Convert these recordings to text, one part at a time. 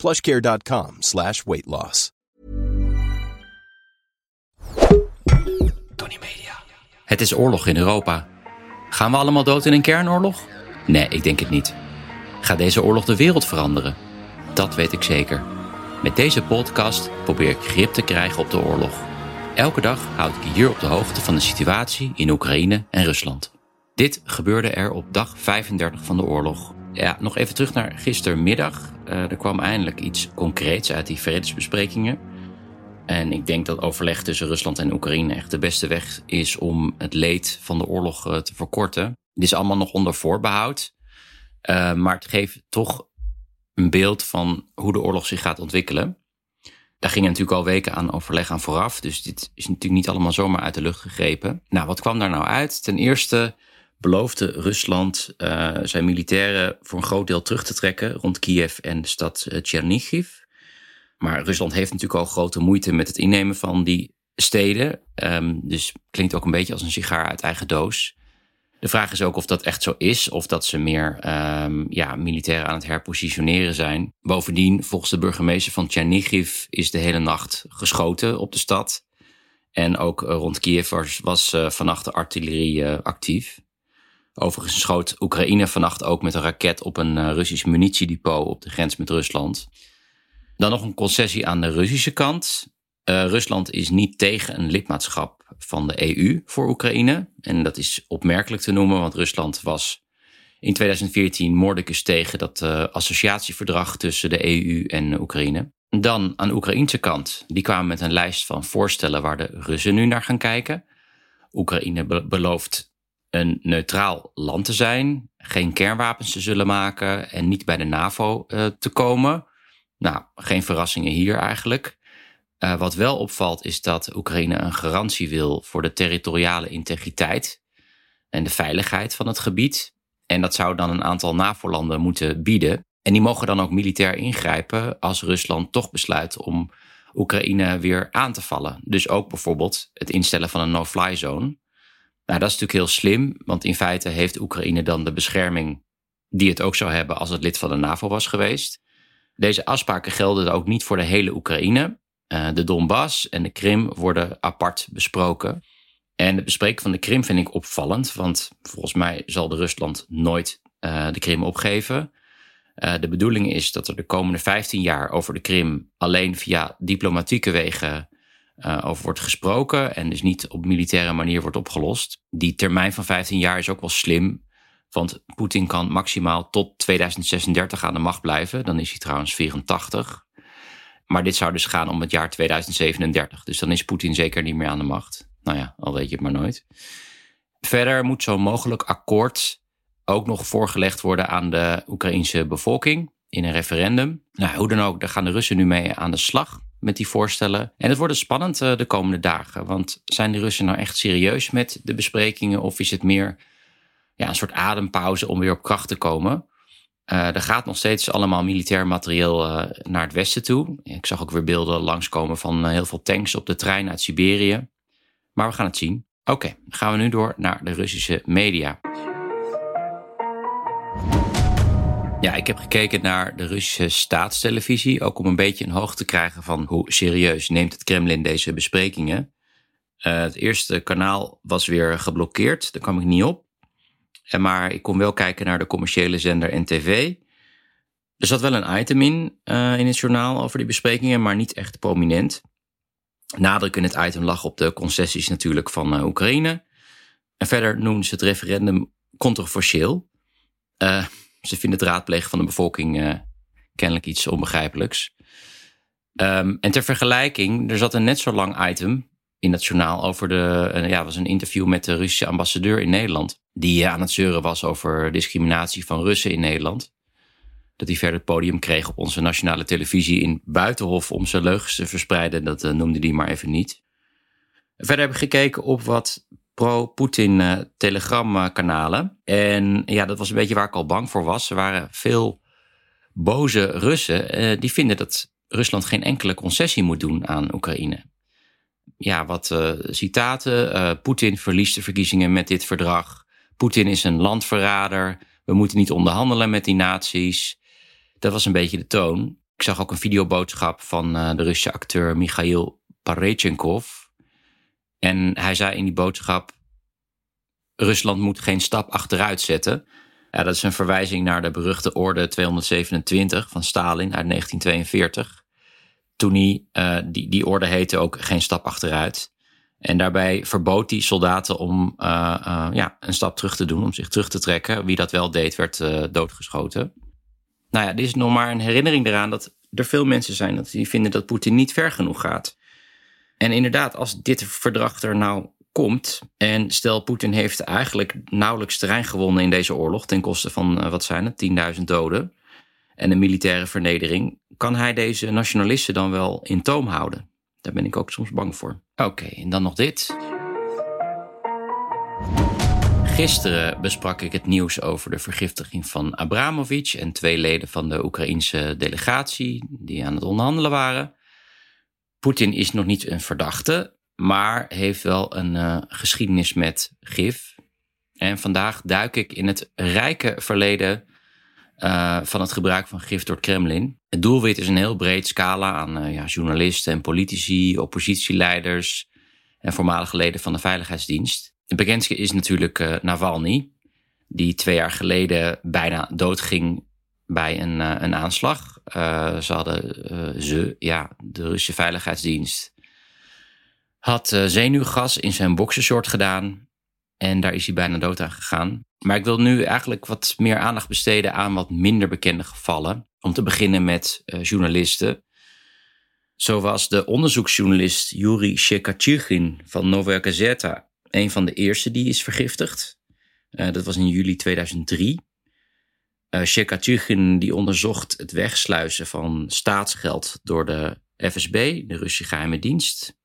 plushcare.com slash weight loss. Tony Media. Het is oorlog in Europa. Gaan we allemaal dood in een kernoorlog? Nee, ik denk het niet. Gaat deze oorlog de wereld veranderen? Dat weet ik zeker. Met deze podcast probeer ik grip te krijgen op de oorlog. Elke dag houd ik je hier op de hoogte van de situatie in Oekraïne en Rusland. Dit gebeurde er op dag 35 van de oorlog. Ja, nog even terug naar gistermiddag. Uh, er kwam eindelijk iets concreets uit die vredesbesprekingen. En ik denk dat overleg tussen Rusland en Oekraïne echt de beste weg is om het leed van de oorlog uh, te verkorten. Dit is allemaal nog onder voorbehoud. Uh, maar het geeft toch een beeld van hoe de oorlog zich gaat ontwikkelen. Daar gingen natuurlijk al weken aan overleg aan vooraf. Dus dit is natuurlijk niet allemaal zomaar uit de lucht gegrepen. Nou, wat kwam daar nou uit? Ten eerste beloofde Rusland uh, zijn militairen voor een groot deel terug te trekken rond Kiev en de stad Chernihiv. Maar Rusland heeft natuurlijk al grote moeite met het innemen van die steden. Um, dus klinkt ook een beetje als een sigaar uit eigen doos. De vraag is ook of dat echt zo is, of dat ze meer um, ja, militairen aan het herpositioneren zijn. Bovendien, volgens de burgemeester van Chernihiv is de hele nacht geschoten op de stad. En ook rond Kiev was, was vannacht de artillerie actief. Overigens schoot Oekraïne vannacht ook met een raket op een uh, Russisch munitiedepot op de grens met Rusland. Dan nog een concessie aan de Russische kant. Uh, Rusland is niet tegen een lidmaatschap van de EU voor Oekraïne. En dat is opmerkelijk te noemen, want Rusland was in 2014 moordicus tegen dat uh, associatieverdrag tussen de EU en Oekraïne. Dan aan de Oekraïnse kant, die kwamen met een lijst van voorstellen waar de Russen nu naar gaan kijken. Oekraïne be belooft een neutraal land te zijn, geen kernwapens te zullen maken en niet bij de NAVO uh, te komen. Nou, geen verrassingen hier eigenlijk. Uh, wat wel opvalt is dat Oekraïne een garantie wil voor de territoriale integriteit en de veiligheid van het gebied. En dat zou dan een aantal NAVO-landen moeten bieden. En die mogen dan ook militair ingrijpen als Rusland toch besluit om Oekraïne weer aan te vallen. Dus ook bijvoorbeeld het instellen van een no-fly zone. Nou, dat is natuurlijk heel slim, want in feite heeft Oekraïne dan de bescherming die het ook zou hebben als het lid van de NAVO was geweest. Deze afspraken gelden ook niet voor de hele Oekraïne. Uh, de Donbass en de Krim worden apart besproken. En het bespreken van de Krim vind ik opvallend, want volgens mij zal de Rusland nooit uh, de Krim opgeven. Uh, de bedoeling is dat er de komende 15 jaar over de Krim alleen via diplomatieke wegen uh, over wordt gesproken en dus niet op militaire manier wordt opgelost. Die termijn van 15 jaar is ook wel slim, want Poetin kan maximaal tot 2036 aan de macht blijven. Dan is hij trouwens 84. Maar dit zou dus gaan om het jaar 2037. Dus dan is Poetin zeker niet meer aan de macht. Nou ja, al weet je het maar nooit. Verder moet zo mogelijk akkoord ook nog voorgelegd worden aan de Oekraïnse bevolking in een referendum. Nou, hoe dan ook, daar gaan de Russen nu mee aan de slag met die voorstellen. En het wordt dus spannend uh, de komende dagen. Want zijn de Russen nou echt serieus met de besprekingen? Of is het meer ja, een soort adempauze om weer op kracht te komen? Uh, er gaat nog steeds allemaal militair materieel uh, naar het westen toe. Ik zag ook weer beelden langskomen van heel veel tanks op de trein uit Siberië. Maar we gaan het zien. Oké, gaan we nu door naar de Russische media. Ja, ik heb gekeken naar de Russische staatstelevisie, ook om een beetje een hoogte te krijgen van hoe serieus neemt het Kremlin deze besprekingen. Uh, het eerste kanaal was weer geblokkeerd, daar kwam ik niet op. En maar ik kon wel kijken naar de commerciële zender NTV. Er zat wel een item in, uh, in het journaal over die besprekingen, maar niet echt prominent. Nadruk in het item lag op de concessies natuurlijk van uh, Oekraïne. En verder noemden ze het referendum controversieel. Uh, ze vinden het raadplegen van de bevolking uh, kennelijk iets onbegrijpelijks. Um, en ter vergelijking, er zat een net zo lang item in dat journaal over de. Uh, ja, was een interview met de Russische ambassadeur in Nederland. Die uh, aan het zeuren was over discriminatie van Russen in Nederland. Dat hij verder het podium kreeg op onze nationale televisie in Buitenhof om zijn leugens te verspreiden. Dat noemde hij maar even niet. Verder heb ik gekeken op wat pro-Poetin uh, telegramkanalen. En ja, dat was een beetje waar ik al bang voor was. Er waren veel boze Russen uh, die vinden dat Rusland geen enkele concessie moet doen aan Oekraïne. Ja, wat uh, citaten. Poetin verliest de verkiezingen met dit verdrag. Poetin is een landverrader. We moeten niet onderhandelen met die naties. Dat was een beetje de toon. Ik zag ook een videoboodschap van de Russische acteur Michail Parechenkov en hij zei in die boodschap: Rusland moet geen stap achteruit zetten. Ja, dat is een verwijzing naar de beruchte orde 227 van Stalin uit 1942. Toen hij, uh, die, die orde heette ook geen stap achteruit. En daarbij verbood hij soldaten om uh, uh, ja, een stap terug te doen, om zich terug te trekken. Wie dat wel deed, werd doodgeschoten. Nou ja, dit is nog maar een herinnering eraan dat er veel mensen zijn dat die vinden dat Poetin niet ver genoeg gaat. En inderdaad, als dit verdrag er nou komt. En stel, Poetin heeft eigenlijk nauwelijks terrein gewonnen in deze oorlog. ten koste van, eh, wat zijn het, 10.000 doden. En een militaire vernedering. Kan hij deze nationalisten dan wel in toom houden? Daar ben ik ook soms bang voor. Oké, en dan nog dit. Gisteren besprak ik het nieuws over de vergiftiging van Abramovic en twee leden van de Oekraïnse delegatie die aan het onderhandelen waren. Poetin is nog niet een verdachte, maar heeft wel een uh, geschiedenis met gif. En vandaag duik ik in het rijke verleden uh, van het gebruik van gif door het Kremlin. Het doelwit is een heel breed scala aan uh, ja, journalisten en politici, oppositieleiders en voormalige leden van de Veiligheidsdienst. De bekendste is natuurlijk Navalny, die twee jaar geleden bijna doodging bij een, een aanslag. Uh, ze hadden uh, ze, ja, de Russische Veiligheidsdienst, had zenuwgas in zijn boxershort gedaan. En daar is hij bijna dood aan gegaan. Maar ik wil nu eigenlijk wat meer aandacht besteden aan wat minder bekende gevallen. Om te beginnen met journalisten. Zo was de onderzoeksjournalist Yuri Shekatjugin van Novaya Gazeta een van de eerste die is vergiftigd. dat was in juli 2003. Uh, die onderzocht het wegsluizen van staatsgeld door de FSB, de Russische geheime dienst,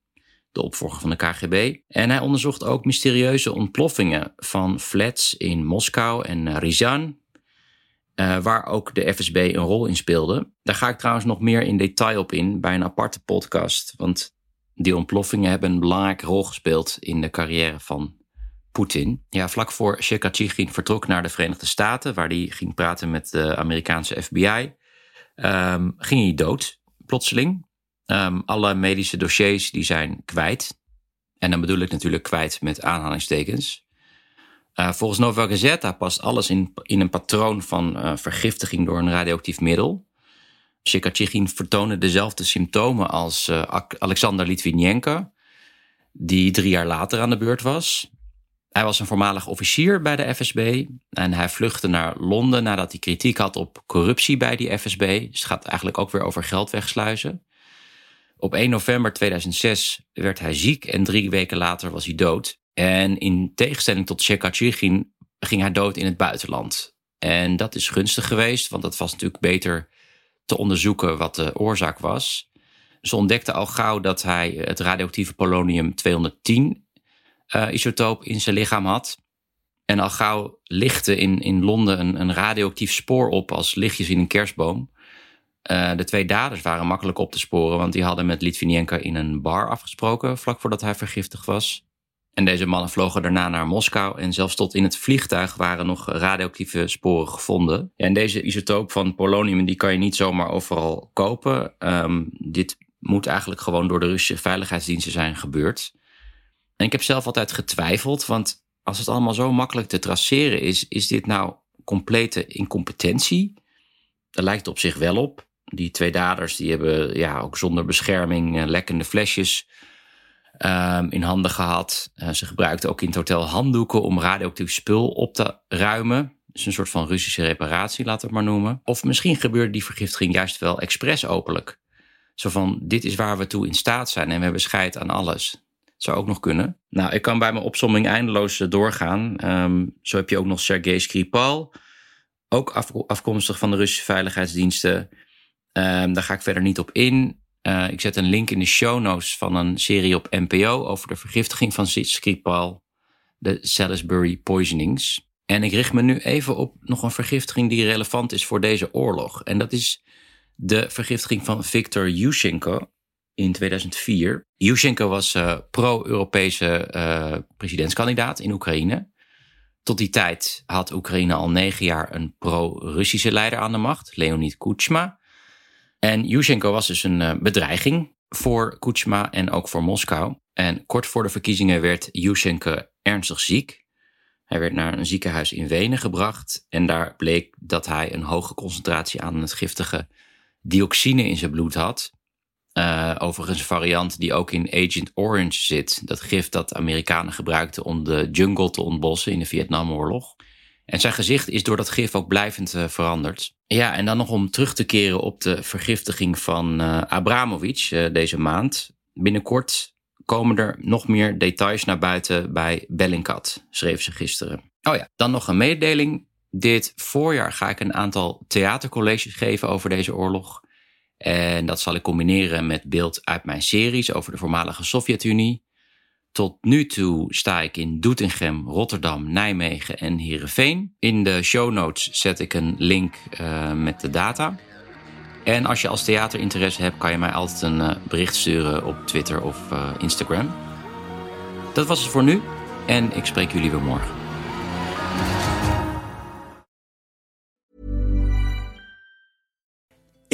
de opvolger van de KGB. En hij onderzocht ook mysterieuze ontploffingen van flats in Moskou en Ryazan, uh, waar ook de FSB een rol in speelde. Daar ga ik trouwens nog meer in detail op in bij een aparte podcast, want die ontploffingen hebben een belangrijke rol gespeeld in de carrière van Poetin. Ja, vlak voor Shekatjigin vertrok naar de Verenigde Staten, waar hij ging praten met de Amerikaanse FBI, um, ging hij dood, plotseling. Um, alle medische dossiers die zijn kwijt. En dan bedoel ik natuurlijk kwijt met aanhalingstekens. Uh, volgens Nova Gazeta past alles in, in een patroon van uh, vergiftiging door een radioactief middel. Shekatjigin vertoonde dezelfde symptomen als uh, Alexander Litvinenko, die drie jaar later aan de beurt was. Hij was een voormalig officier bij de FSB en hij vluchtte naar Londen nadat hij kritiek had op corruptie bij die FSB. Dus het gaat eigenlijk ook weer over geld wegsluizen. Op 1 november 2006 werd hij ziek en drie weken later was hij dood. En in tegenstelling tot Shekatjigin ging hij dood in het buitenland. En dat is gunstig geweest, want dat was natuurlijk beter te onderzoeken wat de oorzaak was. Ze ontdekten al gauw dat hij het radioactieve polonium 210 uh, isotoop in zijn lichaam had. En al gauw lichtte in, in Londen een, een radioactief spoor op als lichtjes in een kerstboom. Uh, de twee daders waren makkelijk op te sporen, want die hadden met Litvinenko in een bar afgesproken vlak voordat hij vergiftigd was. En deze mannen vlogen daarna naar Moskou en zelfs tot in het vliegtuig waren nog radioactieve sporen gevonden. En deze isotoop van polonium die kan je niet zomaar overal kopen. Um, dit moet eigenlijk gewoon door de Russische veiligheidsdiensten zijn gebeurd. En ik heb zelf altijd getwijfeld, want als het allemaal zo makkelijk te traceren is, is dit nou complete incompetentie? Daar lijkt op zich wel op. Die twee daders die hebben ja, ook zonder bescherming uh, lekkende flesjes um, in handen gehad. Uh, ze gebruikten ook in het hotel handdoeken om radioactief spul op te ruimen. Dus een soort van Russische reparatie, laten we het maar noemen. Of misschien gebeurde die vergiftiging juist wel expres openlijk. Zo van, dit is waar we toe in staat zijn en we hebben scheid aan alles. Zou ook nog kunnen. Nou, ik kan bij mijn opsomming eindeloos eh, doorgaan. Um, zo heb je ook nog Sergei Skripal, ook afkomstig van de Russische veiligheidsdiensten. Um, daar ga ik verder niet op in. Uh, ik zet een link in de show notes van een serie op NPO over de vergiftiging van Skripal, de Salisbury poisonings. En ik richt me nu even op nog een vergiftiging die relevant is voor deze oorlog. En dat is de vergiftiging van Viktor Yushchenko in 2004. Yushchenko was uh, pro-Europese uh, presidentskandidaat in Oekraïne. Tot die tijd had Oekraïne al negen jaar een pro-Russische leider aan de macht, Leonid Kuchma. En Yushchenko was dus een uh, bedreiging voor Kuchma en ook voor Moskou. En kort voor de verkiezingen werd Yushchenko ernstig ziek. Hij werd naar een ziekenhuis in Wenen gebracht en daar bleek dat hij een hoge concentratie aan het giftige dioxine in zijn bloed had. Uh, overigens een variant die ook in Agent Orange zit. Dat gif dat Amerikanen gebruikten om de jungle te ontbossen in de Vietnamoorlog. En zijn gezicht is door dat gif ook blijvend uh, veranderd. Ja, en dan nog om terug te keren op de vergiftiging van uh, Abramovic deze maand. Binnenkort komen er nog meer details naar buiten bij Bellingcat, schreef ze gisteren. Oh ja, dan nog een mededeling. Dit voorjaar ga ik een aantal theatercolleges geven over deze oorlog. En dat zal ik combineren met beeld uit mijn series over de voormalige Sovjet-Unie. Tot nu toe sta ik in Doetinchem, Rotterdam, Nijmegen en Heerenveen. In de show notes zet ik een link uh, met de data. En als je als theaterinteresse hebt, kan je mij altijd een uh, bericht sturen op Twitter of uh, Instagram. Dat was het voor nu en ik spreek jullie weer morgen.